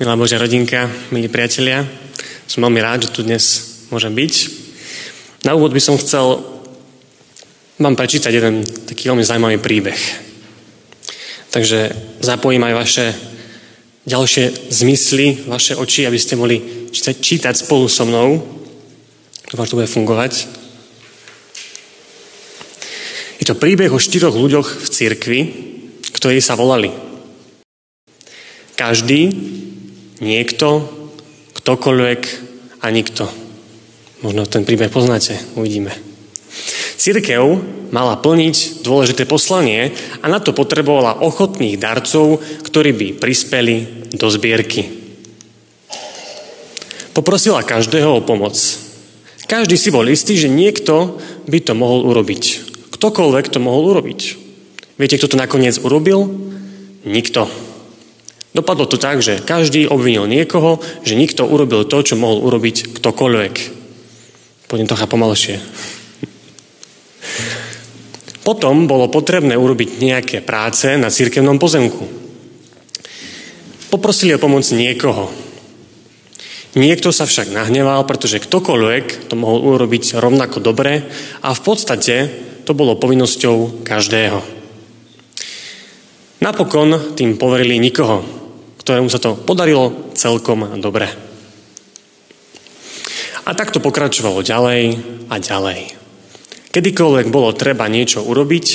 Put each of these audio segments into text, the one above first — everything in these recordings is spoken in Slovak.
Milá Božia rodinka, milí priatelia, som veľmi rád, že tu dnes môžem byť. Na úvod by som chcel vám prečítať jeden taký veľmi zaujímavý príbeh. Takže zapojím aj vaše ďalšie zmysly, vaše oči, aby ste mohli čítať, čítať spolu so mnou. Dúfam, to bude fungovať. Je to príbeh o štyroch ľuďoch v cirkvi, ktorí sa volali. Každý niekto, ktokoľvek a nikto. Možno ten príbeh poznáte, uvidíme. Církev mala plniť dôležité poslanie a na to potrebovala ochotných darcov, ktorí by prispeli do zbierky. Poprosila každého o pomoc. Každý si bol istý, že niekto by to mohol urobiť. Ktokoľvek to mohol urobiť. Viete, kto to nakoniec urobil? Nikto. Dopadlo to tak, že každý obvinil niekoho, že nikto urobil to, čo mohol urobiť ktokoľvek. Poďme trocha pomalšie. Potom bolo potrebné urobiť nejaké práce na cirkevnom pozemku. Poprosili o pomoc niekoho. Niekto sa však nahneval, pretože ktokoľvek to mohol urobiť rovnako dobre a v podstate to bolo povinnosťou každého. Napokon tým poverili nikoho, ktorému sa to podarilo celkom dobre. A tak to pokračovalo ďalej a ďalej. Kedykoľvek bolo treba niečo urobiť,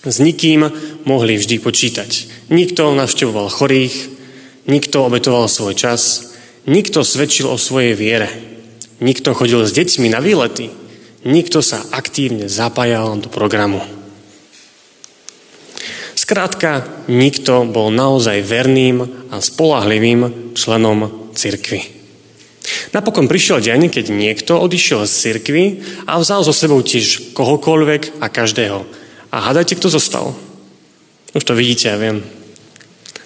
s nikým mohli vždy počítať. Nikto navštevoval chorých, nikto obetoval svoj čas, nikto svedčil o svojej viere, nikto chodil s deťmi na výlety, nikto sa aktívne zapájal do programu. Skrátka, nikto bol naozaj verným a spolahlivým členom cirkvy. Napokon prišiel deň, keď niekto odišiel z cirkvy a vzal so sebou tiež kohokoľvek a každého. A hádajte, kto zostal? Už to vidíte, ja viem.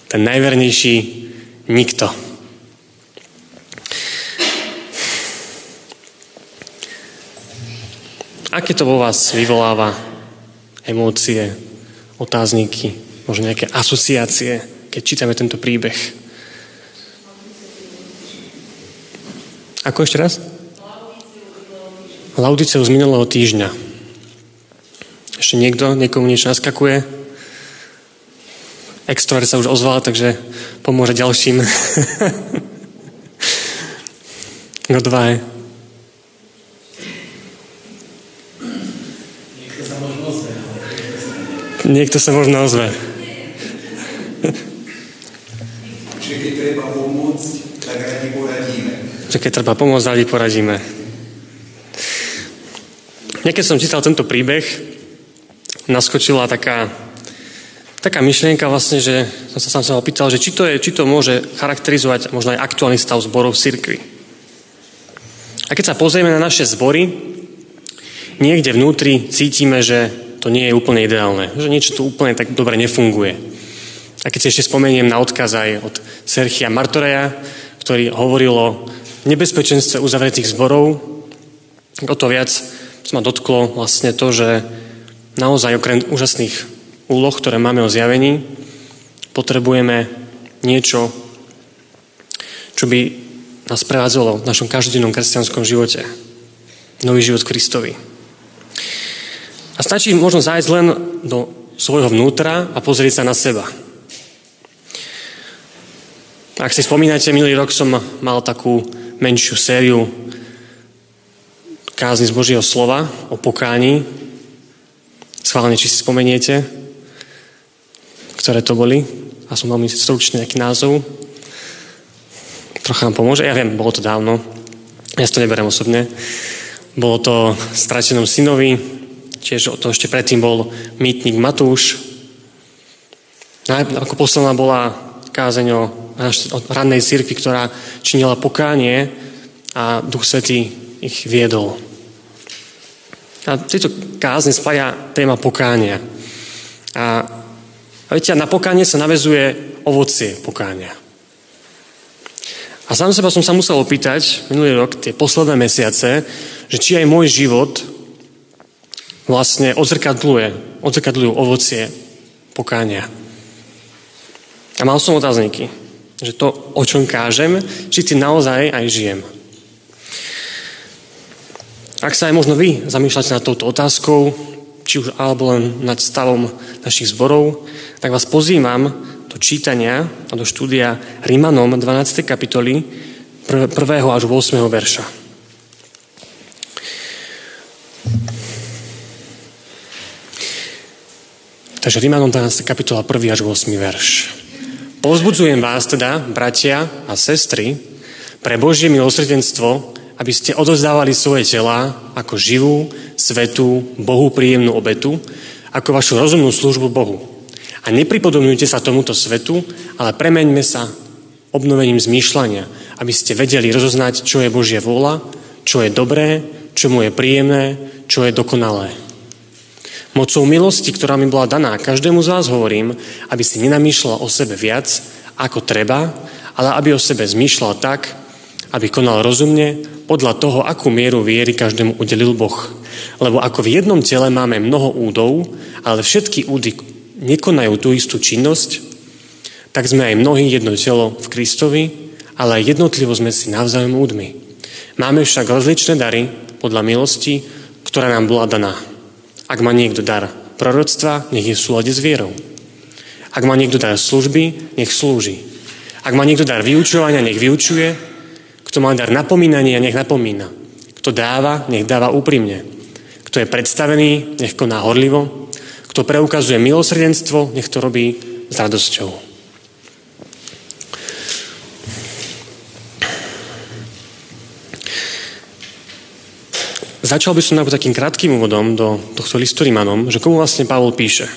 Ten najvernejší nikto. Aké to vo vás vyvoláva emócie, otázniky, možno nejaké asociácie, keď čítame tento príbeh. Ako ešte raz? Laudiceu z minulého týždňa. Ešte niekto, niekomu niečo naskakuje? Extrovert sa už ozval, takže pomôže ďalším. Kto dva je? Niekto sa možno ozve. Že keď treba pomôcť, tak radi poradíme. Že keď treba pomôcť, radi poradíme. Niekedy som čítal tento príbeh, naskočila taká, taká myšlienka vlastne, že som sa sám sa opýtal, že či to, je, či to môže charakterizovať možno aj aktuálny stav zborov v cirkvi. A keď sa pozrieme na naše zbory, niekde vnútri cítime, že to nie je úplne ideálne. Že niečo tu úplne tak dobre nefunguje. A keď si ešte spomeniem na odkaz aj od Serchia Martoreja, ktorý hovoril o nebezpečenstve uzavretých zborov, o to viac sa ma dotklo vlastne to, že naozaj okrem úžasných úloh, ktoré máme o zjavení, potrebujeme niečo, čo by nás prevádzalo v našom každodennom kresťanskom živote. Nový život Kristovi. A stačí možno zájsť len do svojho vnútra a pozrieť sa na seba. Ak si spomínate, minulý rok som mal takú menšiu sériu kázni z Božieho slova o pokání. Schválne, či si spomeniete, ktoré to boli. A som veľmi stručný nejaký názov. Trocha vám pomôže. Ja viem, bolo to dávno. Ja si to neberiem osobne. Bolo to stratenom synovi, Tiež to ešte predtým bol mýtnik Matúš. Ako posledná bola kázeň o, rannej cirkvi, ktorá činila pokánie a Duch Svetý ich viedol. A tieto kázne spája téma pokánia. A, a viete, na pokánie sa navezuje ovocie pokánia. A sám seba som sa musel opýtať minulý rok, tie posledné mesiace, že či aj môj život vlastne odzrkadluje, odzrkadľujú ovocie pokánia. A mal som otázniky. Že to, o čom kážem, či tým naozaj aj žijem. Ak sa aj možno vy zamýšľate nad touto otázkou, či už alebo len nad stavom našich zborov, tak vás pozývam do čítania a do štúdia Rímanom 12. kapitoly 1. až 8. verša. Takže Rímanom 12. kapitola 1. až 8. verš. Povzbudzujem vás teda, bratia a sestry, pre Božie milosrdenstvo, aby ste odozdávali svoje tela ako živú, svetú, Bohu príjemnú obetu, ako vašu rozumnú službu Bohu. A nepripodobňujte sa tomuto svetu, ale premeňme sa obnovením zmýšľania, aby ste vedeli rozoznať, čo je Božia vôľa, čo je dobré, čo mu je príjemné, čo je dokonalé. Mocou milosti, ktorá mi bola daná, každému z vás hovorím, aby si nenamýšľal o sebe viac, ako treba, ale aby o sebe zmýšľal tak, aby konal rozumne, podľa toho, akú mieru viery každému udelil Boh. Lebo ako v jednom tele máme mnoho údov, ale všetky údy nekonajú tú istú činnosť, tak sme aj mnohí jedno telo v Kristovi, ale aj jednotlivo sme si navzájom údmi. Máme však rozličné dary podľa milosti, ktorá nám bola daná. Ak má niekto dar proroctva, nech je v súlade s vierou. Ak má niekto dar služby, nech slúži. Ak má niekto dar vyučovania, nech vyučuje. Kto má dar napomínania, nech napomína. Kto dáva, nech dáva úprimne. Kto je predstavený, nech koná horlivo. Kto preukazuje milosrdenstvo, nech to robí s radosťou. Začal by som najprv takým krátkým úvodom do tohto listu Rímanom, že komu vlastne Pavol píše.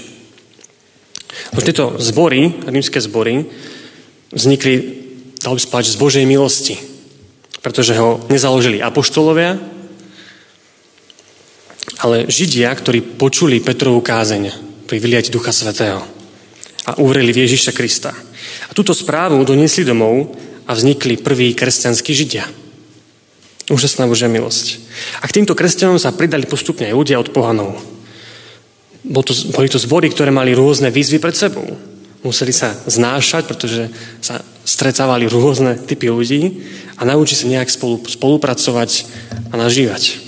No tieto zbory, rímske zbory, vznikli, dalo by sa z Božej milosti, pretože ho nezaložili apoštolovia, ale Židia, ktorí počuli Petrovú kázeň pri vyliati Ducha Svetého a uvreli v Ježiša Krista. A túto správu doniesli domov a vznikli prví kresťanskí Židia. Úžasná Božia milosť. A k týmto kresťanom sa pridali postupne aj ľudia od pohanov. Boli to zbory, ktoré mali rôzne výzvy pred sebou. Museli sa znášať, pretože sa stretávali rôzne typy ľudí a naučili sa nejak spolu, spolupracovať a nažívať.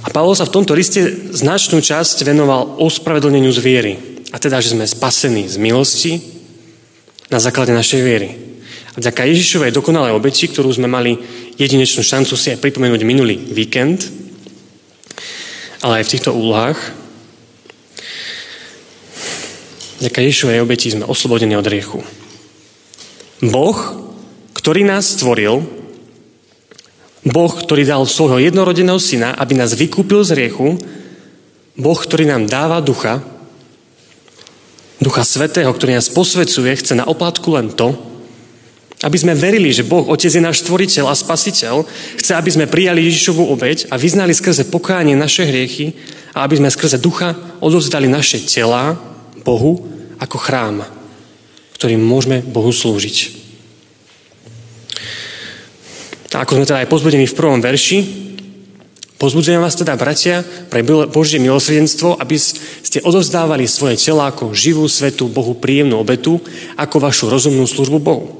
A Pavol sa v tomto liste značnú časť venoval ospravedlneniu z viery. A teda, že sme spasení z milosti na základe našej viery. Vďaka Ježišovej dokonalej obeti, ktorú sme mali jedinečnú šancu si aj pripomenúť minulý víkend, ale aj v týchto úlohách, vďaka Ježišovej obeti sme oslobodení od riechu. Boh, ktorý nás stvoril, Boh, ktorý dal svojho jednorodeného syna, aby nás vykúpil z riechu, Boh, ktorý nám dáva ducha, ducha svetého, ktorý nás posvecuje, chce na oplátku len to, aby sme verili, že Boh, Otec je náš stvoriteľ a spasiteľ, chce, aby sme prijali Ježišovú obeď a vyznali skrze pokánie naše hriechy a aby sme skrze ducha odovzdali naše tela Bohu ako chrám, ktorým môžeme Bohu slúžiť. A ako sme teda aj pozbudení v prvom verši, Pozbudzujem vás teda, bratia, pre Božie milosrdenstvo, aby ste odovzdávali svoje tela ako živú, svetú, Bohu príjemnú obetu, ako vašu rozumnú službu Bohu.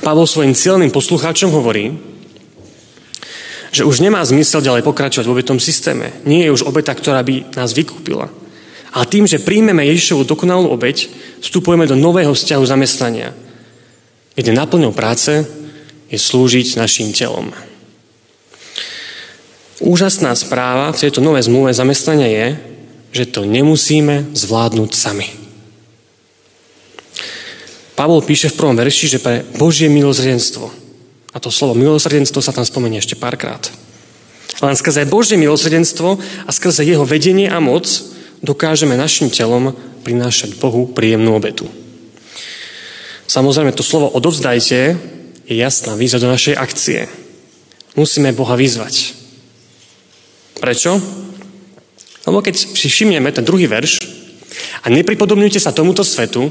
Pavol svojim cieľným poslucháčom hovorí, že už nemá zmysel ďalej pokračovať v obetom systéme. Nie je už obeta, ktorá by nás vykúpila. A tým, že príjmeme Ježišovu dokonalú obeť, vstupujeme do nového vzťahu zamestnania, kde naplňou práce je slúžiť našim telom. Úžasná správa v tejto novej zmluve zamestnania je, že to nemusíme zvládnuť sami. Pavol píše v prvom verši, že pre Božie milosrdenstvo, a to slovo milosrdenstvo sa tam spomenie ešte párkrát, len skrze Božie milosrdenstvo a skrze jeho vedenie a moc dokážeme našim telom prinášať Bohu príjemnú obetu. Samozrejme, to slovo odovzdajte je jasná výzva do našej akcie. Musíme Boha vyzvať. Prečo? Lebo keď si všimneme ten druhý verš a nepripodobňujte sa tomuto svetu,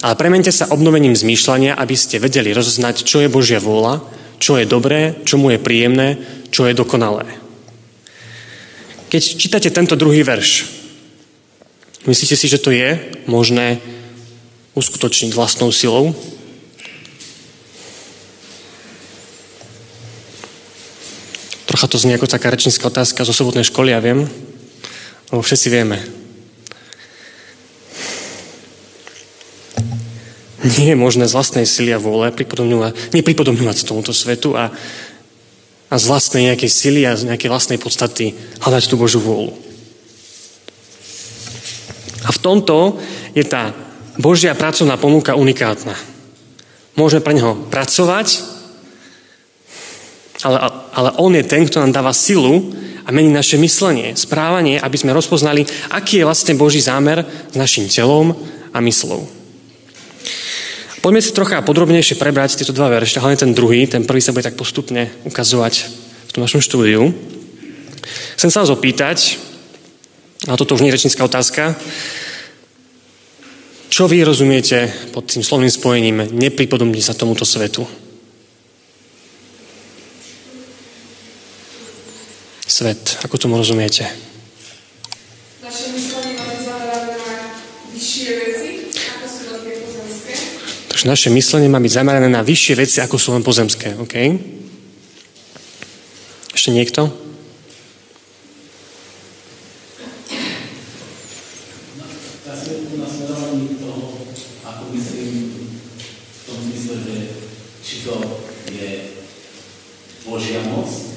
ale premente sa obnovením zmýšľania, aby ste vedeli rozoznať, čo je Božia vôľa, čo je dobré, čo mu je príjemné, čo je dokonalé. Keď čítate tento druhý verš, myslíte si, že to je možné uskutočniť vlastnou silou. Trocha to znie ako taká rečnícka otázka zo sobotnej školy, ja viem, lebo všetci vieme. Nie je možné z vlastnej sily a vôle pripodobňovať, nepripodobňovať tomuto svetu a, a z vlastnej nejakej sily a z nejakej vlastnej podstaty hľadať tú Božú vôľu. A v tomto je tá Božia pracovná ponuka unikátna. Môžeme pre neho pracovať, ale, ale on je ten, kto nám dáva silu a mení naše myslenie, správanie, aby sme rozpoznali, aký je vlastne Boží zámer s našim telom a myslou. Poďme si trocha podrobnejšie prebrať tieto dva verše, hlavne ten druhý, ten prvý sa bude tak postupne ukazovať v tom našom štúdiu. Chcem sa vás opýtať, a toto už nie je rečnická otázka, čo vy rozumiete pod tým slovným spojením nepripodobní sa tomuto svetu? Svet, ako tomu rozumiete? Takže naše myslenie má byť zamerané na vyššie veci, ako sú len pozemské. OK? Ešte niekto? nasmerovaní toho, ako myslím v tom zmysle, že či to je Božia moc,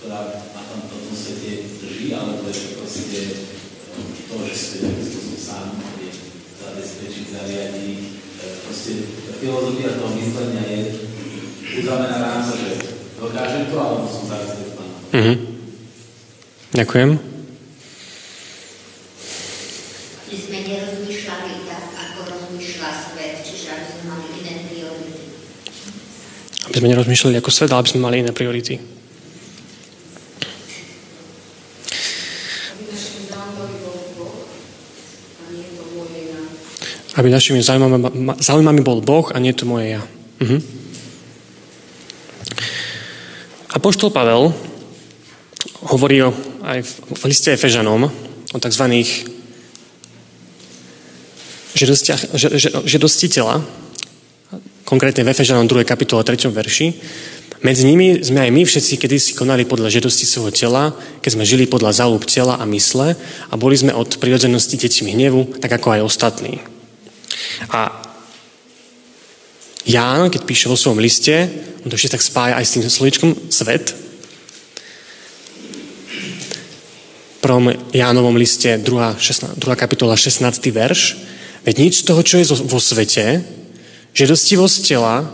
ktorá na tom, tom svete drží, alebo je to proste to, že svet Kristus sám vie zabezpečiť, zariadiť. Proste filozofia toho myslenia je uzamená na to, že dokážem to, od Pána. Mhm. Ďakujem. My sme nerozmýšľali tak, ako rozmýšľa svet, čiže aby sme mali iné priority. Aby sme nerozmýšľali ako svet, ale aby sme mali iné priority. Aby našimi záujmami bol Boh a nie to moje ja. Aby našimi záujmami, záujmami bol Boh a nie to moje ja. Mhm. Apoštol Pavel hovorí o, aj v, liste Efežanom o tzv. žiadosti tela, konkrétne v Efežanom 2. kapitole 3. verši. Medzi nimi sme aj my všetci kedysi konali podľa žiadosti svojho tela, keď sme žili podľa záľub tela a mysle a boli sme od prirodzenosti deťmi hnevu, tak ako aj ostatní. A Ján, keď píše vo svojom liste, on to ešte tak spája aj s tým slovičkom svet. V prvom Jánovom liste 2. 16, 2. kapitola 16. verš. Veď nič z toho, čo je vo svete, žiadostivosť tela,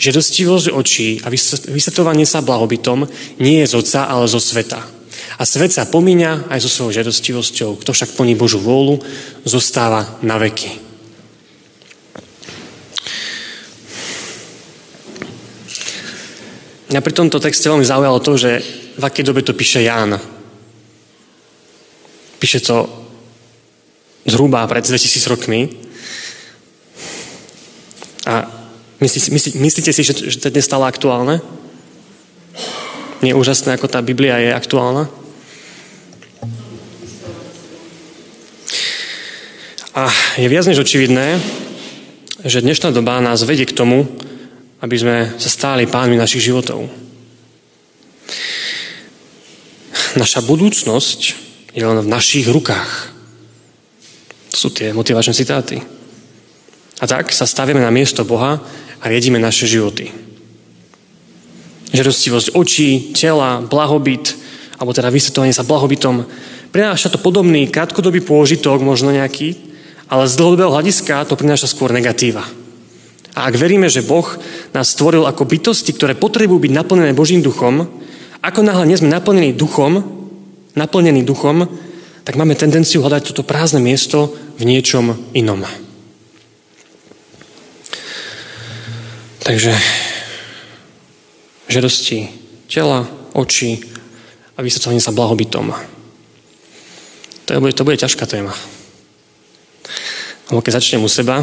žiadostivosť očí a vysvetovanie sa blahobytom nie je z oca, ale zo sveta. A svet sa pomíňa aj so svojou žiadostivosťou. Kto však plní Božú vôľu, zostáva na veky. Mňa pri tomto texte veľmi zaujalo to, že v akej dobe to píše Ján. Píše to zhruba pred 2000 rokmi. A myslí, myslí, myslíte si, že, že to je dnes stále aktuálne? Nie je úžasné, ako tá Biblia je aktuálna? A je viac než očividné, že dnešná doba nás vedie k tomu, aby sme sa stáli pánmi našich životov. Naša budúcnosť je len v našich rukách. To sú tie motivačné citáty. A tak sa staviame na miesto Boha a riedime naše životy. Žerostivosť očí, tela, blahobyt, alebo teda vysvetovanie sa blahobytom, prináša to podobný krátkodobý pôžitok, možno nejaký, ale z dlhodobého hľadiska to prináša skôr negatíva. A ak veríme, že Boh nás stvoril ako bytosti, ktoré potrebujú byť naplnené Božím duchom, ako náhle nie sme naplnení duchom, naplnení duchom, tak máme tendenciu hľadať toto prázdne miesto v niečom inom. Takže žedosti tela, očí a vysvetlenie sa blahobytom. To bude, to bude ťažká téma. Lebo keď začnem u seba,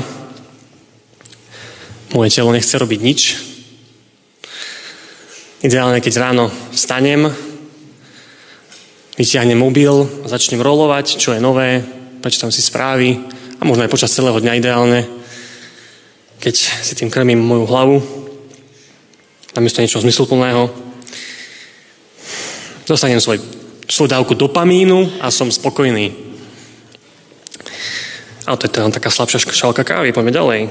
moje telo nechce robiť nič. Ideálne, keď ráno vstanem, vyťahnem mobil, začnem rolovať, čo je nové, prečítam si správy a možno aj počas celého dňa ideálne. keď si tým krmím moju hlavu, namiesto niečoho zmysluplného. Dostanem svoj, svoju dávku dopamínu a som spokojný. Ale to je teda taká slabšia šálka kávy, poďme ďalej.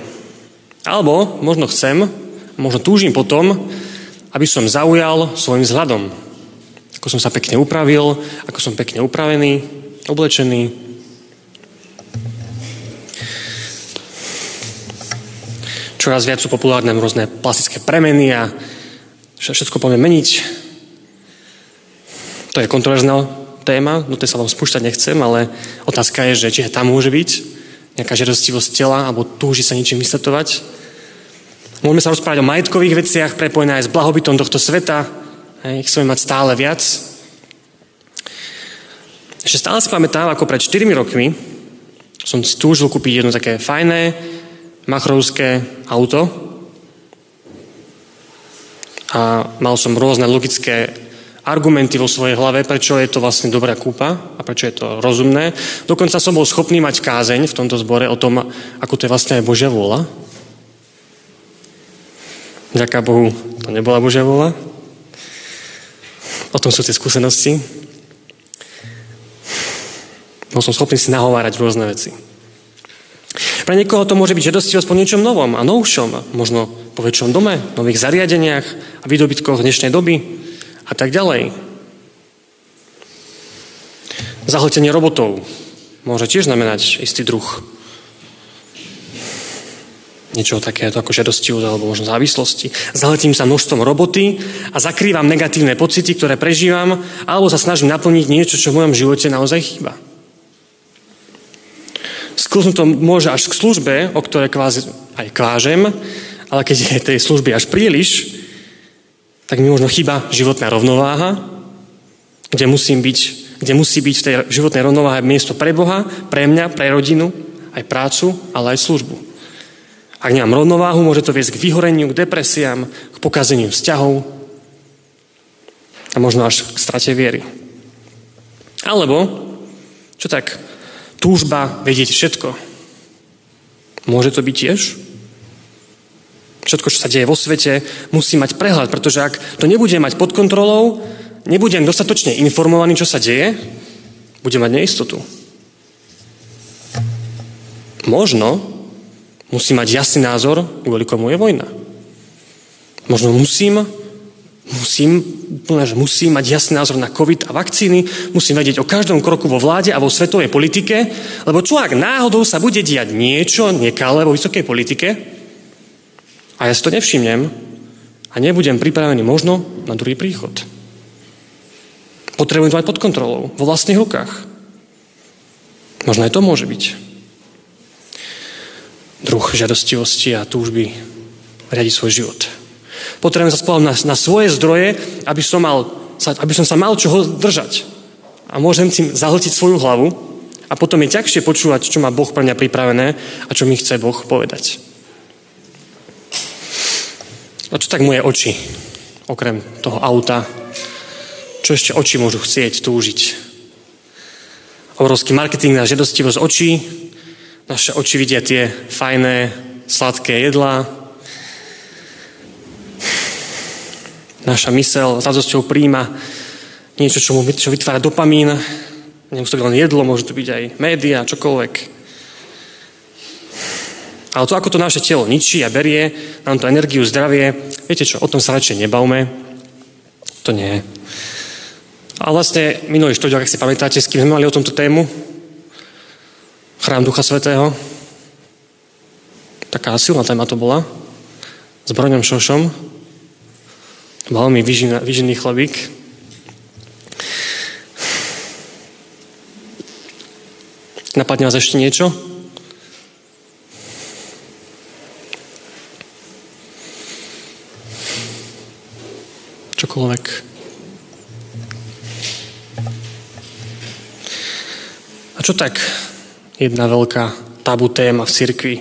Alebo možno chcem, možno túžim potom, aby som zaujal svojim vzhľadom. Ako som sa pekne upravil, ako som pekne upravený, oblečený. Čoraz viac sú populárne rôzne plastické premeny a všetko poďme meniť. To je kontroverzná téma, do tej sa vám spúšťať nechcem, ale otázka je, že či tam môže byť nejaká žiadostivosť tela alebo túži sa ničím vysvetovať. Môžeme sa rozprávať o majetkových veciach prepojené aj s blahobytom tohto sveta. Hej, chceme mať stále viac. Ešte stále si pamätám, ako pred 4 rokmi som si túžil kúpiť jedno také fajné, machrovské auto, a mal som rôzne logické argumenty vo svojej hlave, prečo je to vlastne dobrá kúpa a prečo je to rozumné. Dokonca som bol schopný mať kázeň v tomto zbore o tom, ako to je vlastne aj Božia vôľa. Ďaká Bohu, to nebola Božia vôľa. O tom sú tie skúsenosti. Bol som schopný si nahovárať rôzne veci. Pre niekoho to môže byť žiadostivosť po niečom novom a novšom, možno po väčšom dome, nových zariadeniach a výdobytkoch dnešnej doby a tak ďalej. Zahltenie robotov môže tiež znamenať istý druh niečo takéto ako žiadostivosť alebo možno závislosti. Zahltím sa množstvom roboty a zakrývam negatívne pocity, ktoré prežívam, alebo sa snažím naplniť niečo, čo v mojom živote naozaj chýba. Skúsnu to môže až k službe, o ktorej kvázi, aj kvážem, ale keď je tej služby až príliš, tak mi možno chýba životná rovnováha, kde, musím byť, kde musí byť v tej životnej rovnováhe miesto pre Boha, pre mňa, pre rodinu, aj prácu, ale aj službu. Ak nemám rovnováhu, môže to viesť k vyhoreniu, k depresiám, k pokazeniu vzťahov a možno až k strate viery. Alebo, čo tak, túžba vedieť všetko. Môže to byť tiež? Všetko, čo sa deje vo svete, musí mať prehľad, pretože ak to nebudem mať pod kontrolou, nebudem dostatočne informovaný, čo sa deje, budem mať neistotu. Možno musí mať jasný názor, kvôli komu je vojna. Možno musím Musím, že musím mať jasný názor na COVID a vakcíny, musím vedieť o každom kroku vo vláde a vo svetovej politike, lebo čo ak náhodou sa bude diať niečo nekalé vo vysokej politike a ja si to nevšimnem a nebudem pripravený možno na druhý príchod. Potrebujem to mať pod kontrolou, vo vlastných rukách. Možno aj to môže byť. Druh žiadostivosti a túžby riadiť svoj život. Potrebujem sa spolahnuť na, na svoje zdroje, aby som, mal, aby som sa mal čoho držať. A môžem tým zahltiť svoju hlavu a potom je ťažšie počúvať, čo má Boh pre mňa pripravené a čo mi chce Boh povedať. A čo tak moje oči, okrem toho auta, čo ešte oči môžu chcieť, túžiť? Obrovský marketing na žiadostivosť očí. Naše oči vidia tie fajné, sladké jedlá, naša mysel s radosťou príjma niečo, čo, mu, čo vytvára dopamín. Nemusí to byť len jedlo, môže to byť aj média, čokoľvek. Ale to, ako to naše telo ničí a berie, nám to energiu, zdravie, viete čo, o tom sa radšej nebavme. To nie. A vlastne minulý štvrtok, ak si pamätáte, s kým sme mali o tomto tému, chrám Ducha Svetého, taká silná téma to bola, s Broňom Šošom, Veľmi vyžený chlebík. Napadne vás ešte niečo? Čokoľvek. A čo tak jedna veľká tabu téma v cirkvi,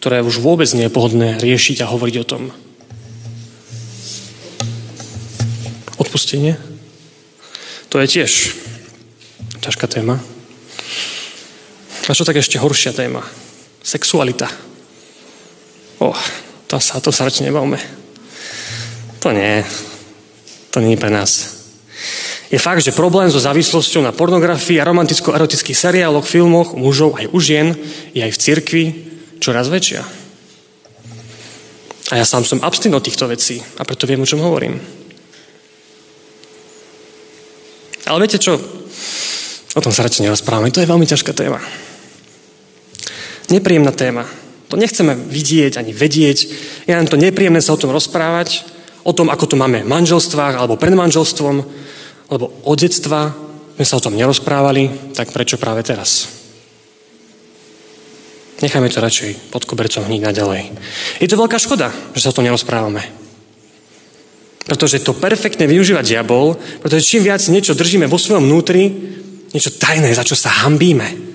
ktorá už vôbec nie je pohodné riešiť a hovoriť o tom? odpustenie. To je tiež ťažká téma. A čo tak ešte horšia téma? Sexualita. Oh. To sa, to sa radšej nebavme. To nie. To je pre nás. Je fakt, že problém so závislosťou na pornografii a romanticko-erotických seriáloch, filmoch, u mužov aj u žien je aj v cirkvi čoraz väčšia. A ja sám som abstint od týchto vecí a preto viem, o čom hovorím. Ale viete čo? O tom sa radšej nerozprávame. To je veľmi ťažká téma. Nepríjemná téma. To nechceme vidieť ani vedieť. Je nám to nepríjemné sa o tom rozprávať, o tom, ako to máme v manželstvách alebo pred manželstvom, lebo od detstva sme sa o tom nerozprávali, tak prečo práve teraz? Necháme to radšej pod kobercom hniť naďalej. Je to veľká škoda, že sa o tom nerozprávame. Pretože to perfektne využíva diabol, pretože čím viac niečo držíme vo svojom vnútri, niečo tajné, za čo sa hambíme,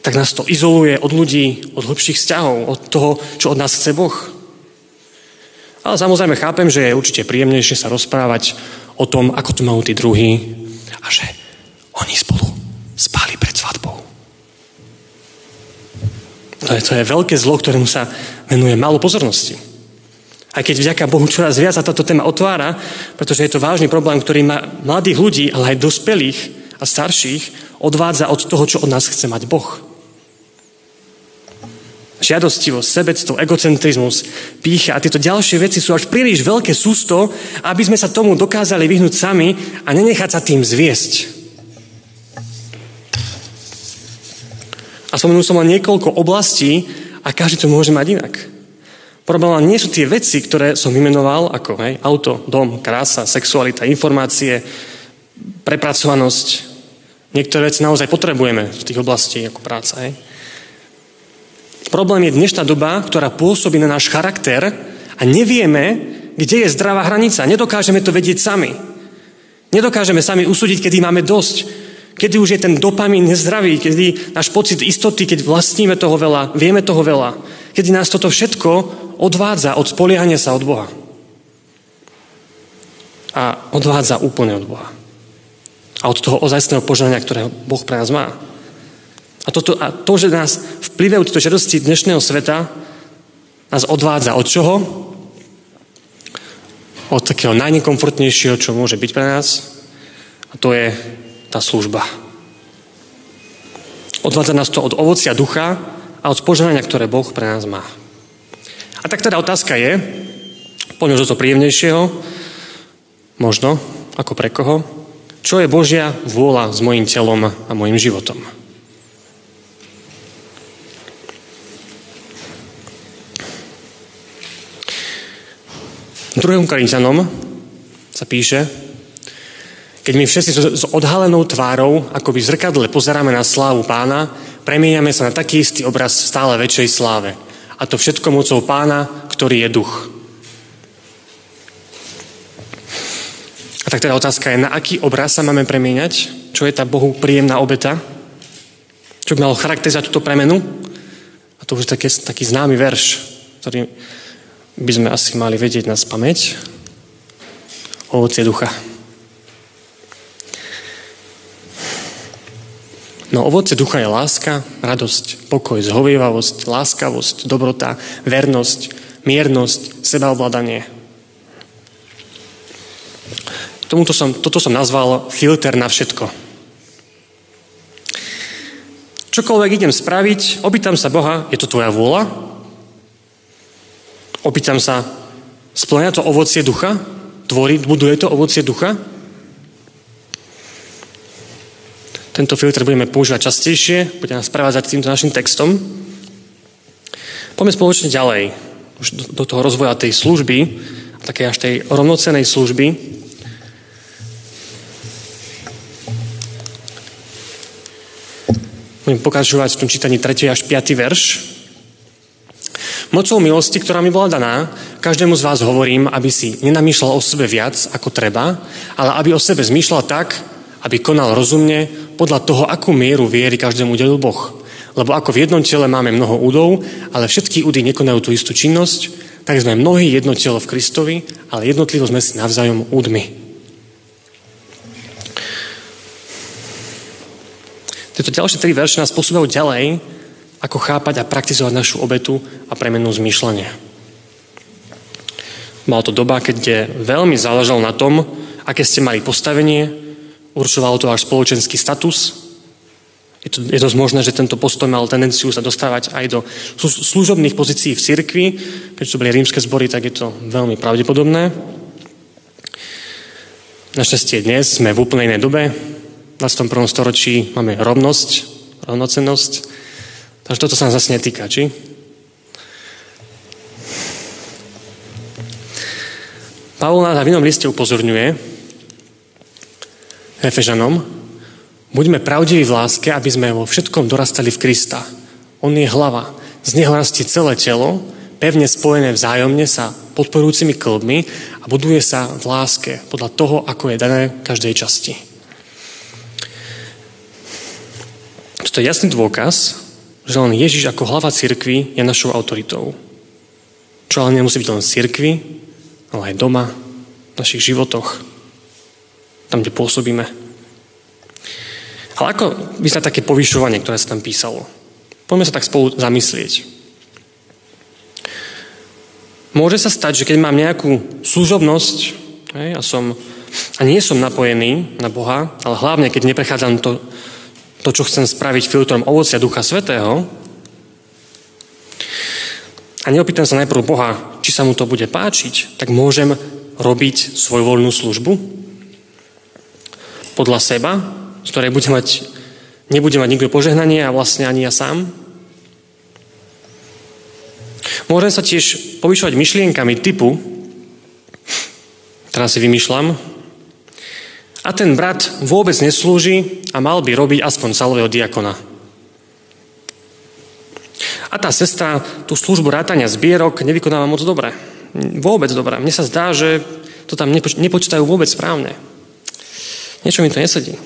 tak nás to izoluje od ľudí, od hlbších vzťahov, od toho, čo od nás chce Boh. Ale samozrejme chápem, že je určite príjemnejšie sa rozprávať o tom, ako to majú tí druhí a že oni spolu spali pred svadbou. To je, to je veľké zlo, ktorému sa venuje málo pozornosti. Aj keď vďaka Bohu čoraz viac sa táto téma otvára, pretože je to vážny problém, ktorý má mladých ľudí, ale aj dospelých a starších odvádza od toho, čo od nás chce mať Boh. Žiadostivosť, sebectvo, egocentrizmus, pícha a tieto ďalšie veci sú až príliš veľké sústo, aby sme sa tomu dokázali vyhnúť sami a nenechať sa tým zviesť. A spomenul som len niekoľko oblastí a každý to môže mať inak. Problém nie sú tie veci, ktoré som vymenoval, ako hej, auto, dom, krása, sexualita, informácie, prepracovanosť. Niektoré veci naozaj potrebujeme v tých oblasti ako práca. Hej. Problém je dnešná doba, ktorá pôsobí na náš charakter a nevieme, kde je zdravá hranica. Nedokážeme to vedieť sami. Nedokážeme sami usúdiť, kedy máme dosť kedy už je ten dopamín nezdravý, kedy náš pocit istoty, keď vlastníme toho veľa, vieme toho veľa, kedy nás toto všetko odvádza od spoliehania sa od Boha. A odvádza úplne od Boha. A od toho ozajstného požania, ktoré Boh pre nás má. A, toto, a to, že nás vplyvajú tieto žiadosti dnešného sveta, nás odvádza od čoho? Od takého najnekomfortnejšieho, čo môže byť pre nás. A to je tá služba. Odvádza nás to od ovocia ducha a od požehnania, ktoré Boh pre nás má. A tak teda otázka je, poďme zo to príjemnejšieho, možno, ako pre koho, čo je Božia vôľa s mojim telom a mojim životom. 2. Korintianom sa píše, keď my všetci s odhalenou tvárou, ako by zrkadle pozeráme na slávu pána, premieňame sa na taký istý obraz stále väčšej sláve. A to všetko mocou pána, ktorý je duch. A tak teda otázka je, na aký obraz sa máme premieňať? Čo je tá Bohu príjemná obeta? Čo by malo charakterizovať túto premenu? A to už je taký, taký známy verš, ktorý by sme asi mali vedieť na spameť. Ovocie ducha. No ovoce ducha je láska, radosť, pokoj, zhovievavosť, láskavosť, dobrota, vernosť, miernosť, sebaovládanie. Tomuto som, toto som nazval filter na všetko. Čokoľvek idem spraviť, opýtam sa Boha, je to tvoja vôľa? Opýtam sa, splňa to ovocie ducha? Tvorí, buduje to ovocie ducha? Tento filtr budeme používať častejšie, bude nás prevádzať týmto našim textom. Poďme spoločne ďalej, už do, toho rozvoja tej služby, také až tej rovnocenej služby. Budem pokračovať v tom čítaní 3. až 5. verš. Mocou milosti, ktorá mi bola daná, každému z vás hovorím, aby si nenamýšľal o sebe viac ako treba, ale aby o sebe zmýšľal tak, aby konal rozumne, podľa toho, akú mieru viery každému udelil Boh. Lebo ako v jednom tele máme mnoho údov, ale všetky údy nekonajú tú istú činnosť, tak sme mnohí jedno telo v Kristovi, ale jednotlivo sme si navzájom údmi. Tieto ďalšie tri verše nás posúvajú ďalej, ako chápať a praktizovať našu obetu a premenu zmýšľania. Mal to doba, keď veľmi záležalo na tom, aké ste mali postavenie, určovalo to váš spoločenský status. Je to, je dosť možné, že tento postoj mal tendenciu sa dostávať aj do služobných pozícií v cirkvi. Keď to boli rímske zbory, tak je to veľmi pravdepodobné. Našťastie dnes sme v úplnej inej dobe. V 21. storočí máme rovnosť, rovnocennosť. Takže toto sa nás zase netýka, či? Pavol nás v inom liste upozorňuje Efežanom, buďme pravdiví v láske, aby sme vo všetkom dorastali v Krista. On je hlava. Z neho rastie celé telo, pevne spojené vzájomne sa podporujúcimi klbmi a buduje sa v láske podľa toho, ako je dané každej časti. To je jasný dôkaz, že len Ježiš ako hlava cirkvi je našou autoritou. Čo ale nemusí byť len v cirkvi, ale aj doma, v našich životoch, tam, kde pôsobíme. Ale ako vyzerá také povyšovanie, ktoré sa tam písalo? Poďme sa tak spolu zamyslieť. Môže sa stať, že keď mám nejakú služobnosť hej, a, som, a nie som napojený na Boha, ale hlavne keď neprechádzam to, to, čo chcem spraviť filtrom ovocia Ducha Svetého a neopýtam sa najprv Boha, či sa mu to bude páčiť, tak môžem robiť svoju voľnú službu podľa seba, z ktorej bude mať, nebude mať nikto požehnanie a vlastne ani ja sám. Môžem sa tiež povyšovať myšlienkami typu, teraz si vymýšľam, a ten brat vôbec neslúži a mal by robiť aspoň salvého diakona. A tá sestra tú službu rátania zbierok nevykonáva moc dobre. Vôbec dobre. Mne sa zdá, že to tam nepoč- nepočítajú vôbec správne. Niečo mi to nesedí.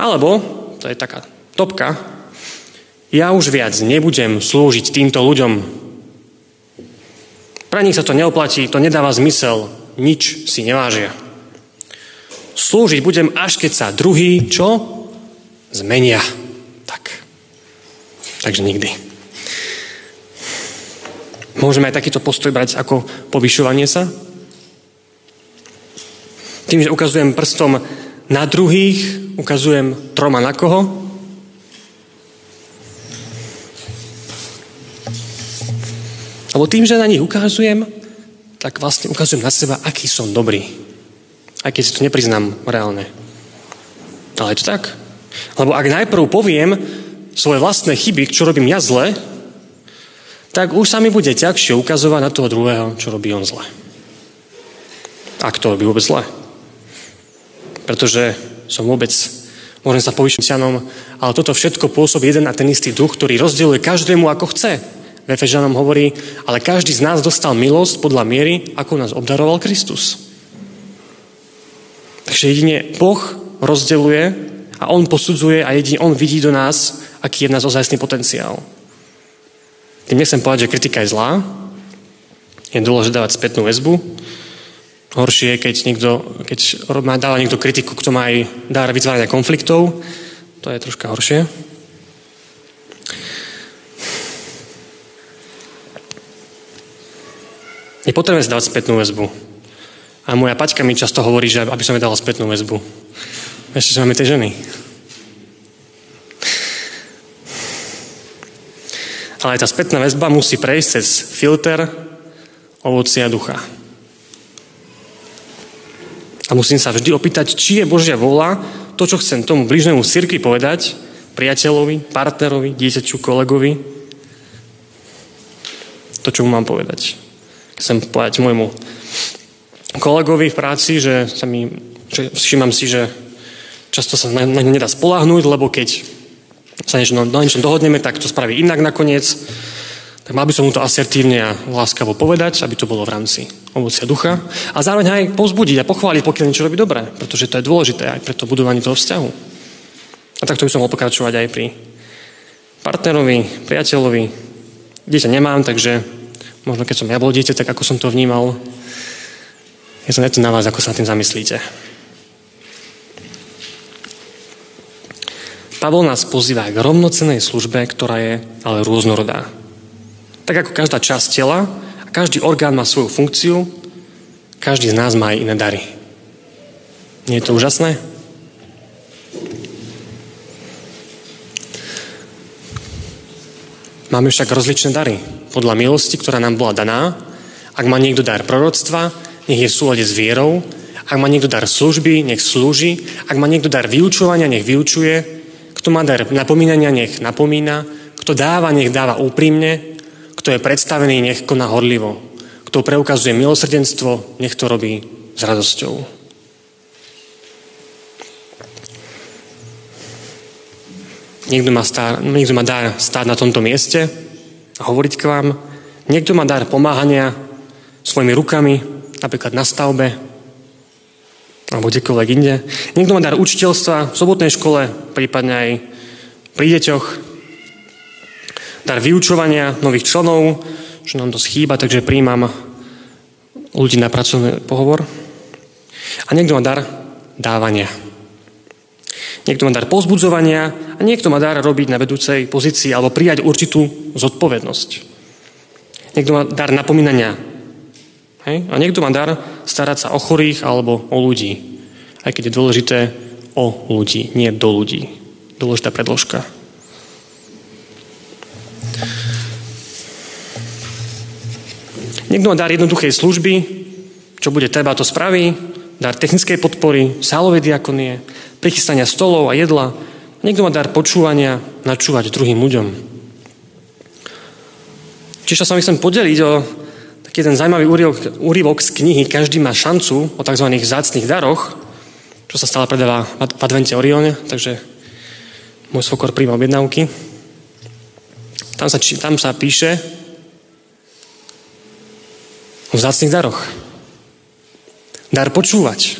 Alebo, to je taká topka, ja už viac nebudem slúžiť týmto ľuďom. Pre nich sa to neoplatí, to nedáva zmysel, nič si nevážia. Slúžiť budem, až keď sa druhý, čo? Zmenia. Tak. Takže nikdy. Môžeme aj takýto postoj brať ako povyšovanie sa? Tým, že ukazujem prstom na druhých, ukazujem troma na koho? Lebo tým, že na nich ukazujem, tak vlastne ukazujem na seba, aký som dobrý. Aj keď si to nepriznám reálne. Ale je to tak. Lebo ak najprv poviem svoje vlastné chyby, čo robím ja zle, tak už sa mi bude ťažšie ukazovať na toho druhého, čo robí on zle. Ak to robí vôbec zle. Pretože som vôbec, môžem sa povyšiť ale toto všetko pôsobí jeden a ten istý duch, ktorý rozdieluje každému ako chce v hovorí, ale každý z nás dostal milosť podľa miery, ako nás obdaroval Kristus. Takže jedine Boh rozdeluje a On posudzuje a jedine On vidí do nás, aký je v nás ozajstný potenciál. Tým nechcem povedať, že kritika je zlá. Je dôležité dávať spätnú väzbu. Horšie je, keď, niekto, keď má dáva niekto kritiku, kto má aj dar vytvárania konfliktov. To je troška horšie. Je potrebné si dávať spätnú väzbu. A moja paťka mi často hovorí, že aby som mi dala spätnú väzbu. Ešte, že máme tie ženy. Ale tá spätná väzba musí prejsť cez filter ovocia ducha. A musím sa vždy opýtať, či je Božia vola to, čo chcem tomu bližnému v cirkvi povedať, priateľovi, partnerovi, dieťaťu, kolegovi, to, čo mu mám povedať chcem povedať môjmu kolegovi v práci, že sa mi, že všímam si, že často sa na, na nedá spolahnúť, lebo keď sa niečo, na niečom dohodneme, tak to spraví inak nakoniec. Tak mal by som mu to asertívne a láskavo povedať, aby to bolo v rámci ovocia ducha. A zároveň aj povzbudiť a pochváliť, pokiaľ niečo robí dobre, pretože to je dôležité aj pre to budovanie toho vzťahu. A takto by som mohol pokračovať aj pri partnerovi, priateľovi. Dieťa nemám, takže Možno keď som ja bol dieťa, tak ako som to vnímal. Je to na vás, ako sa tým zamyslíte. Pavol nás pozýva k rovnocenej službe, ktorá je ale rôznorodá. Tak ako každá časť tela každý orgán má svoju funkciu, každý z nás má aj iné dary. Nie je to úžasné? Máme však rozličné dary podľa milosti, ktorá nám bola daná. Ak má niekto dar proroctva, nech je v súlade s vierou. Ak má niekto dar služby, nech slúži. Ak má niekto dar vyučovania, nech vyučuje. Kto má dar napomínania, nech napomína. Kto dáva, nech dáva úprimne. Kto je predstavený, nech koná horlivo. Kto preukazuje milosrdenstvo, nech to robí s radosťou. Niekto má, star, niekto má dar stáť na tomto mieste a hovoriť k vám. Niekto má dar pomáhania svojimi rukami, napríklad na stavbe, alebo kdekoľvek inde. Niekto má dar učiteľstva v sobotnej škole, prípadne aj pri deťoch. Dar vyučovania nových členov, čo nám to schýba, takže príjmam ľudí na pracovný pohovor. A niekto má dar dávania. Niekto má dar pozbudzovania a niekto má dar robiť na vedúcej pozícii alebo prijať určitú zodpovednosť. Niekto má dar napomínania. Hej? A niekto má dar starať sa o chorých alebo o ľudí. Aj keď je dôležité o ľudí, nie do ľudí. Dôležitá predložka. Niekto má dar jednoduchej služby, čo bude treba, to spraví. Dar technickej podpory, sálovej diakonie, prichystania stolov a jedla. Niekto má dar počúvania, načúvať druhým ľuďom. Čiže sa mi chcem podeliť o taký jeden zaujímavý úrivok, úrivok z knihy Každý má šancu o tzv. zácných daroch, čo sa stále predáva v advente Orione, takže môj svokor príjma objednávky. Tam sa, tam sa píše o vzácných daroch. Dar počúvať.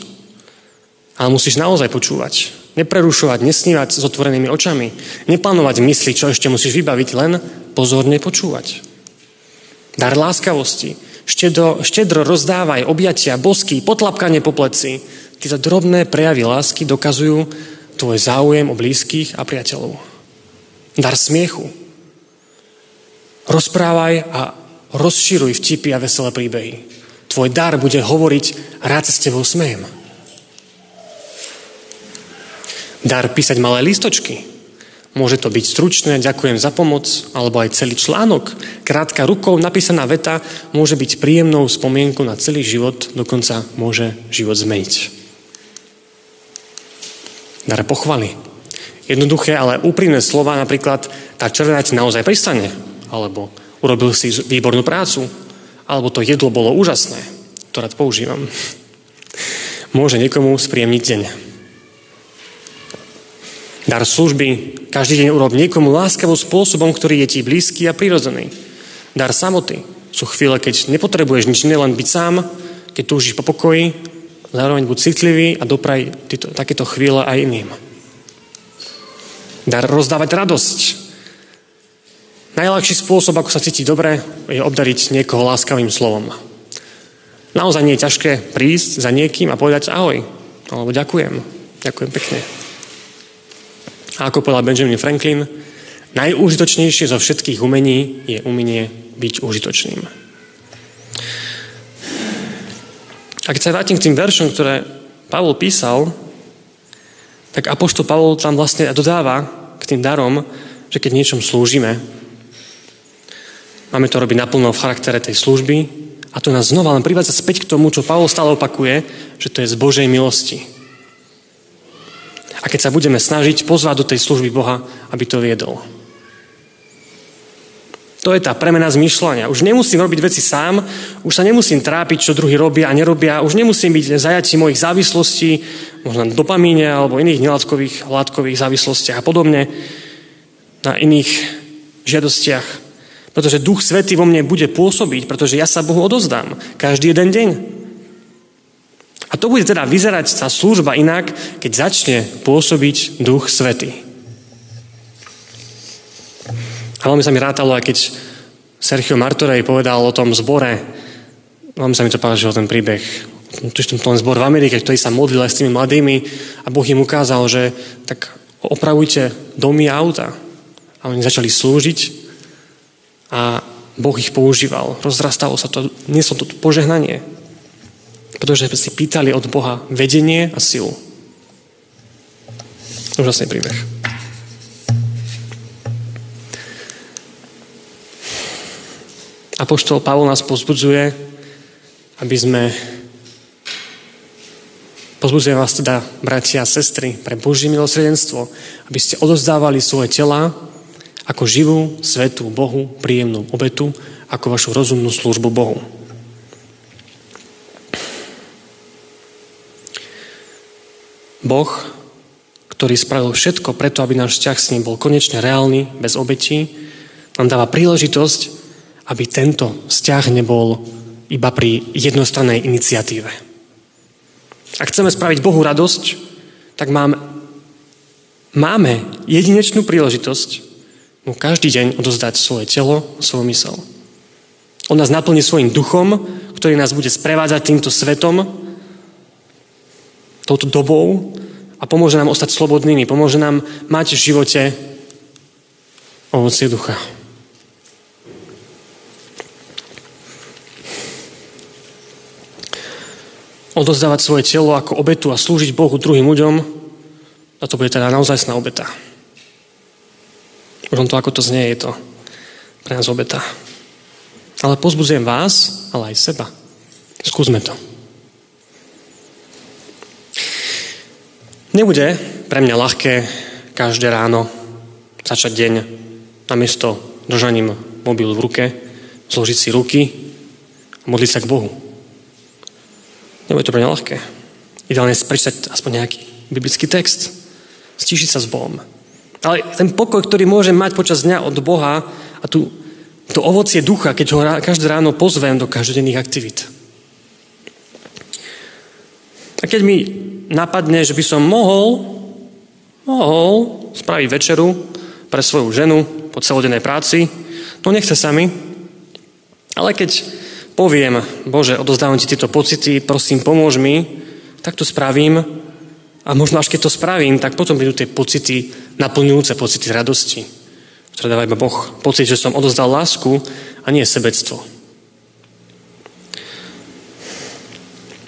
Ale musíš naozaj počúvať. Neprerušovať, nesnívať s otvorenými očami. Neplánovať mysli, čo ešte musíš vybaviť, len pozorne počúvať. Dar láskavosti. Štedro, štedro rozdávaj objatia, bosky, potlapkanie po pleci. Tieto drobné prejavy lásky dokazujú tvoj záujem o blízkych a priateľov. Dar smiechu. Rozprávaj a rozširuj vtipy a veselé príbehy. Tvoj dar bude hovoriť, rád sa s tebou smejem. dar písať malé listočky. Môže to byť stručné, ďakujem za pomoc, alebo aj celý článok. Krátka rukou napísaná veta môže byť príjemnou spomienkou na celý život, dokonca môže život zmeniť. Dar pochvaly. Jednoduché, ale úprimné slova, napríklad tá červená ti naozaj pristane, alebo urobil si výbornú prácu, alebo to jedlo bolo úžasné. To rád používam. Môže niekomu spríjemniť deň. Dar služby každý deň urob niekomu láskavým spôsobom, ktorý je ti blízky a prirodzený. Dar samoty sú chvíle, keď nepotrebuješ nič iné, len byť sám, keď túžiš po pokoji, zároveň buď citlivý a dopraj týto, takéto chvíle aj iným. Dar rozdávať radosť. Najľahší spôsob, ako sa cítiť dobre, je obdariť niekoho láskavým slovom. Naozaj nie je ťažké prísť za niekým a povedať ahoj, alebo ďakujem. Ďakujem pekne. A ako povedal Benjamin Franklin, najúžitočnejšie zo všetkých umení je umenie byť užitočným. A keď sa vrátim k tým veršom, ktoré Pavol písal, tak Apoštol Pavol tam vlastne dodáva k tým darom, že keď niečom slúžime, máme to robiť naplno v charaktere tej služby a to nás znova len privádza späť k tomu, čo Pavol stále opakuje, že to je z Božej milosti a keď sa budeme snažiť pozvať do tej služby Boha, aby to viedol. To je tá premena zmýšľania. Už nemusím robiť veci sám, už sa nemusím trápiť, čo druhí robia a nerobia, už nemusím byť zajatí mojich závislostí, možno dopamíne alebo iných nelátkových látkových závislostiach a podobne, na iných žiadostiach. Pretože Duch Svety vo mne bude pôsobiť, pretože ja sa Bohu odozdám každý jeden deň. A to bude teda vyzerať tá služba inak, keď začne pôsobiť Duch Svety. A veľmi sa mi rátalo, aj keď Sergio Martorej povedal o tom zbore, veľmi sa mi to páčilo, ten príbeh, tuším ten zbor v Amerike, ktorý sa modlil aj s tými mladými a Boh im ukázal, že tak opravujte domy a auta. A oni začali slúžiť a Boh ich používal. Rozrastalo sa to, nieslo to požehnanie. Pretože si pýtali od Boha vedenie a silu. Úžasný príbeh. Apoštol Pavol nás pozbudzuje, aby sme pozbudzujem vás teda, bratia a sestry, pre Božie milosredenstvo, aby ste odozdávali svoje tela ako živú, svetú Bohu, príjemnú obetu, ako vašu rozumnú službu Bohu. Boh, ktorý spravil všetko preto, aby náš vzťah s ním bol konečne reálny, bez obetí, nám dáva príležitosť, aby tento vzťah nebol iba pri jednostrannej iniciatíve. Ak chceme spraviť Bohu radosť, tak máme, máme jedinečnú príležitosť mu každý deň odozdať svoje telo, svoju mysel. On nás naplní svojim duchom, ktorý nás bude sprevádzať týmto svetom, touto dobou a pomôže nám ostať slobodnými, pomôže nám mať v živote ovocie ducha. Odozdávať svoje telo ako obetu a slúžiť Bohu druhým ľuďom, a to bude teda naozaj obeta. Možno to, ako to znie, je to pre nás obeta. Ale pozbudzujem vás, ale aj seba. Skúsme to. Nebude pre mňa ľahké každé ráno začať deň namiesto držaním mobil v ruke, zložiť si ruky a modliť sa k Bohu. Nebude to pre mňa ľahké. Ideálne je aspoň nejaký biblický text, stíšiť sa s Bohom, ale ten pokoj, ktorý môžem mať počas dňa od Boha a tu, to ovocie ducha, keď ho každé ráno pozvem do každodenných aktivít. A keď mi napadne, že by som mohol, mohol spraviť večeru pre svoju ženu po celodennej práci, no nechce sa mi. Ale keď poviem, Bože, odozdávam ti tieto pocity, prosím, pomôž mi, tak to spravím a možno až keď to spravím, tak potom prídu tie pocity, naplňujúce pocity radosti, ktoré dáva iba Boh. Pocit, že som odozdal lásku a nie sebectvo.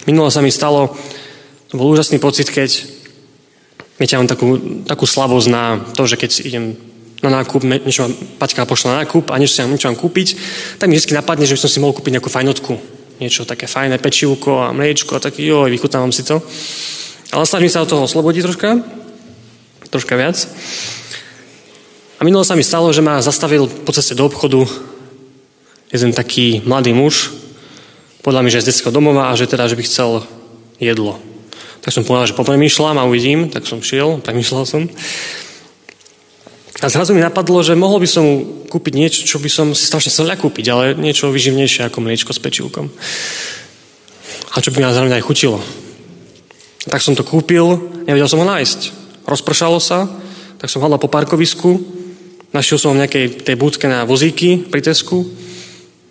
Minulo sa mi stalo, to bol úžasný pocit, keď viete, ja mám takú, takú slabosť na to, že keď idem na nákup, niečo mám, Paťka pošla na nákup a niečo, niečo mám kúpiť, tak mi vždy napadne, že by som si mohol kúpiť nejakú fajnotku. Niečo také fajné pečivko a mliečko a taký, joj, vychutnávam si to. Ale snažím sa od toho oslobodiť troška, troška viac. A minulo sa mi stalo, že ma zastavil po ceste do obchodu jeden taký mladý muž, podľa mi, že z detského domova a že teda, že by chcel jedlo. Tak som povedal, že popremýšľam a uvidím, tak som šiel, premýšľal som. A zrazu mi napadlo, že mohol by som kúpiť niečo, čo by som si strašne chcel kúpiť, ale niečo vyživnejšie ako mliečko s pečivkom. A čo by ma zároveň aj chutilo. Tak som to kúpil, nevedel som ho nájsť. Rozpršalo sa, tak som hľadal po parkovisku, našiel som ho v nejakej tej budke na vozíky pri Tesku,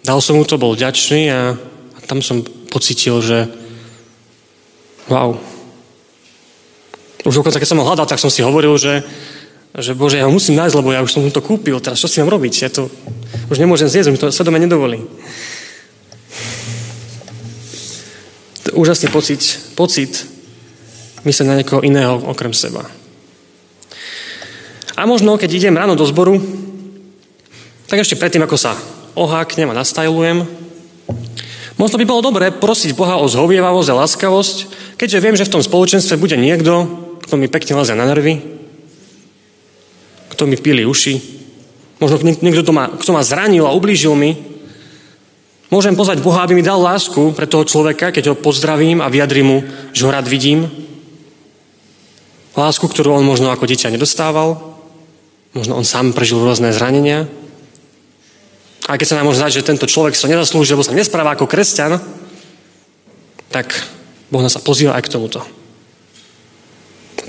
dal som mu to, bol ďačný a, a tam som pocitil, že wow. Už dokonca, keď som ho hľadal, tak som si hovoril, že, že Bože, ja ho musím nájsť, lebo ja už som to kúpil, teraz čo si mám robiť? Ja to už nemôžem zjesť, mi to svedome nedovolí. To je úžasný pocit, pocit myslieť na niekoho iného okrem seba. A možno, keď idem ráno do zboru, tak ešte predtým, ako sa oháknem a nastajlujem, možno by bolo dobré prosiť Boha o zhovievavosť a láskavosť, keďže viem, že v tom spoločenstve bude niekto, kto mi pekne lezia na nervy, kto mi píli uši, možno niekto, kto ma, kto ma zranil a ublížil mi, môžem pozvať Boha, aby mi dal lásku pre toho človeka, keď ho pozdravím a vyjadrím mu, že ho rád vidím, Lásku, ktorú on možno ako dieťa nedostával. Možno on sám prežil rôzne zranenia. A keď sa nám môže zdať, že tento človek sa nezaslúži, lebo sa nespráva ako kresťan, tak Boh nás sa pozýva aj k tomuto.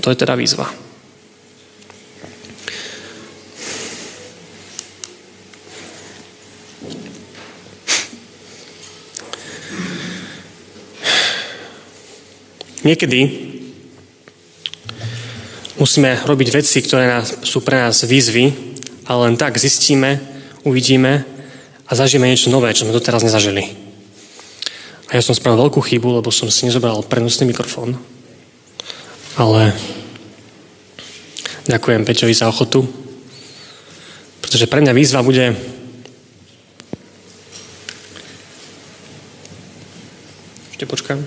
To je teda výzva. Niekedy Musíme robiť veci, ktoré sú pre nás výzvy, ale len tak zistíme, uvidíme a zažijeme niečo nové, čo sme doteraz nezažili. A ja som spravil veľkú chybu, lebo som si nezobral prenosný mikrofón. Ale ďakujem Peťovi za ochotu, pretože pre mňa výzva bude ešte počkám.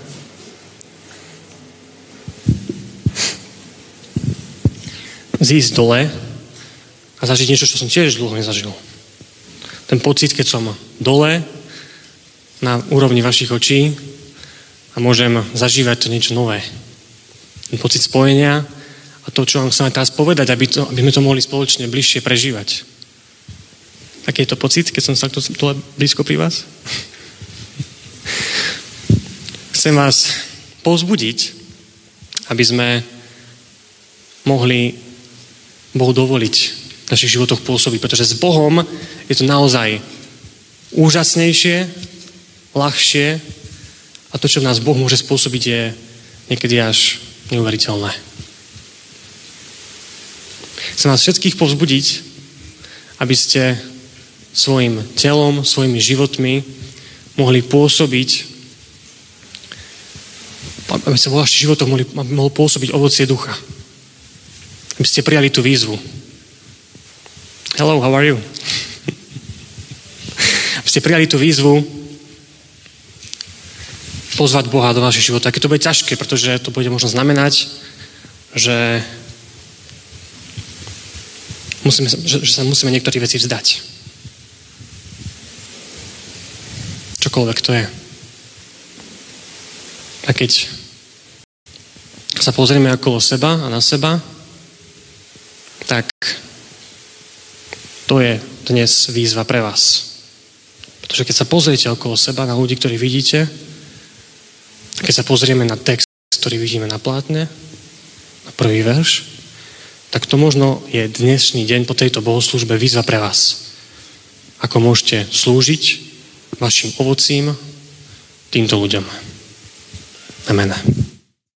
Zísť dole a zažiť niečo, čo som tiež dlho nezažil. Ten pocit, keď som dole, na úrovni vašich očí a môžem zažívať to niečo nové. Ten pocit spojenia a to, čo vám chceme teraz povedať, aby, to, aby sme to mohli spoločne bližšie prežívať. Aký je to pocit, keď som sa dole blízko pri vás? Chcem vás povzbudiť, aby sme mohli Bohu dovoliť v našich životoch pôsobiť, pretože s Bohom je to naozaj úžasnejšie, ľahšie a to, čo v nás Boh môže spôsobiť, je niekedy až neuveriteľné. Chcem vás všetkých povzbudiť, aby ste svojim telom, svojimi životmi mohli pôsobiť, aby sa vo vašich životoch mohli, mohol pôsobiť ovocie ducha. Aby ste prijali tú výzvu. Hello, how are you? aby ste prijali tú výzvu pozvať Boha do vašich života. Aké to bude ťažké, pretože to bude možno znamenať, že, musíme, že, že sa musíme niektoré veci vzdať. Čokoľvek to je. A keď sa pozrieme okolo seba a na seba, tak to je dnes výzva pre vás. Pretože keď sa pozriete okolo seba na ľudí, ktorí vidíte, keď sa pozrieme na text, ktorý vidíme na plátne, na prvý verš, tak to možno je dnešný deň po tejto bohoslužbe výzva pre vás. Ako môžete slúžiť vašim ovocím týmto ľuďom. Amen.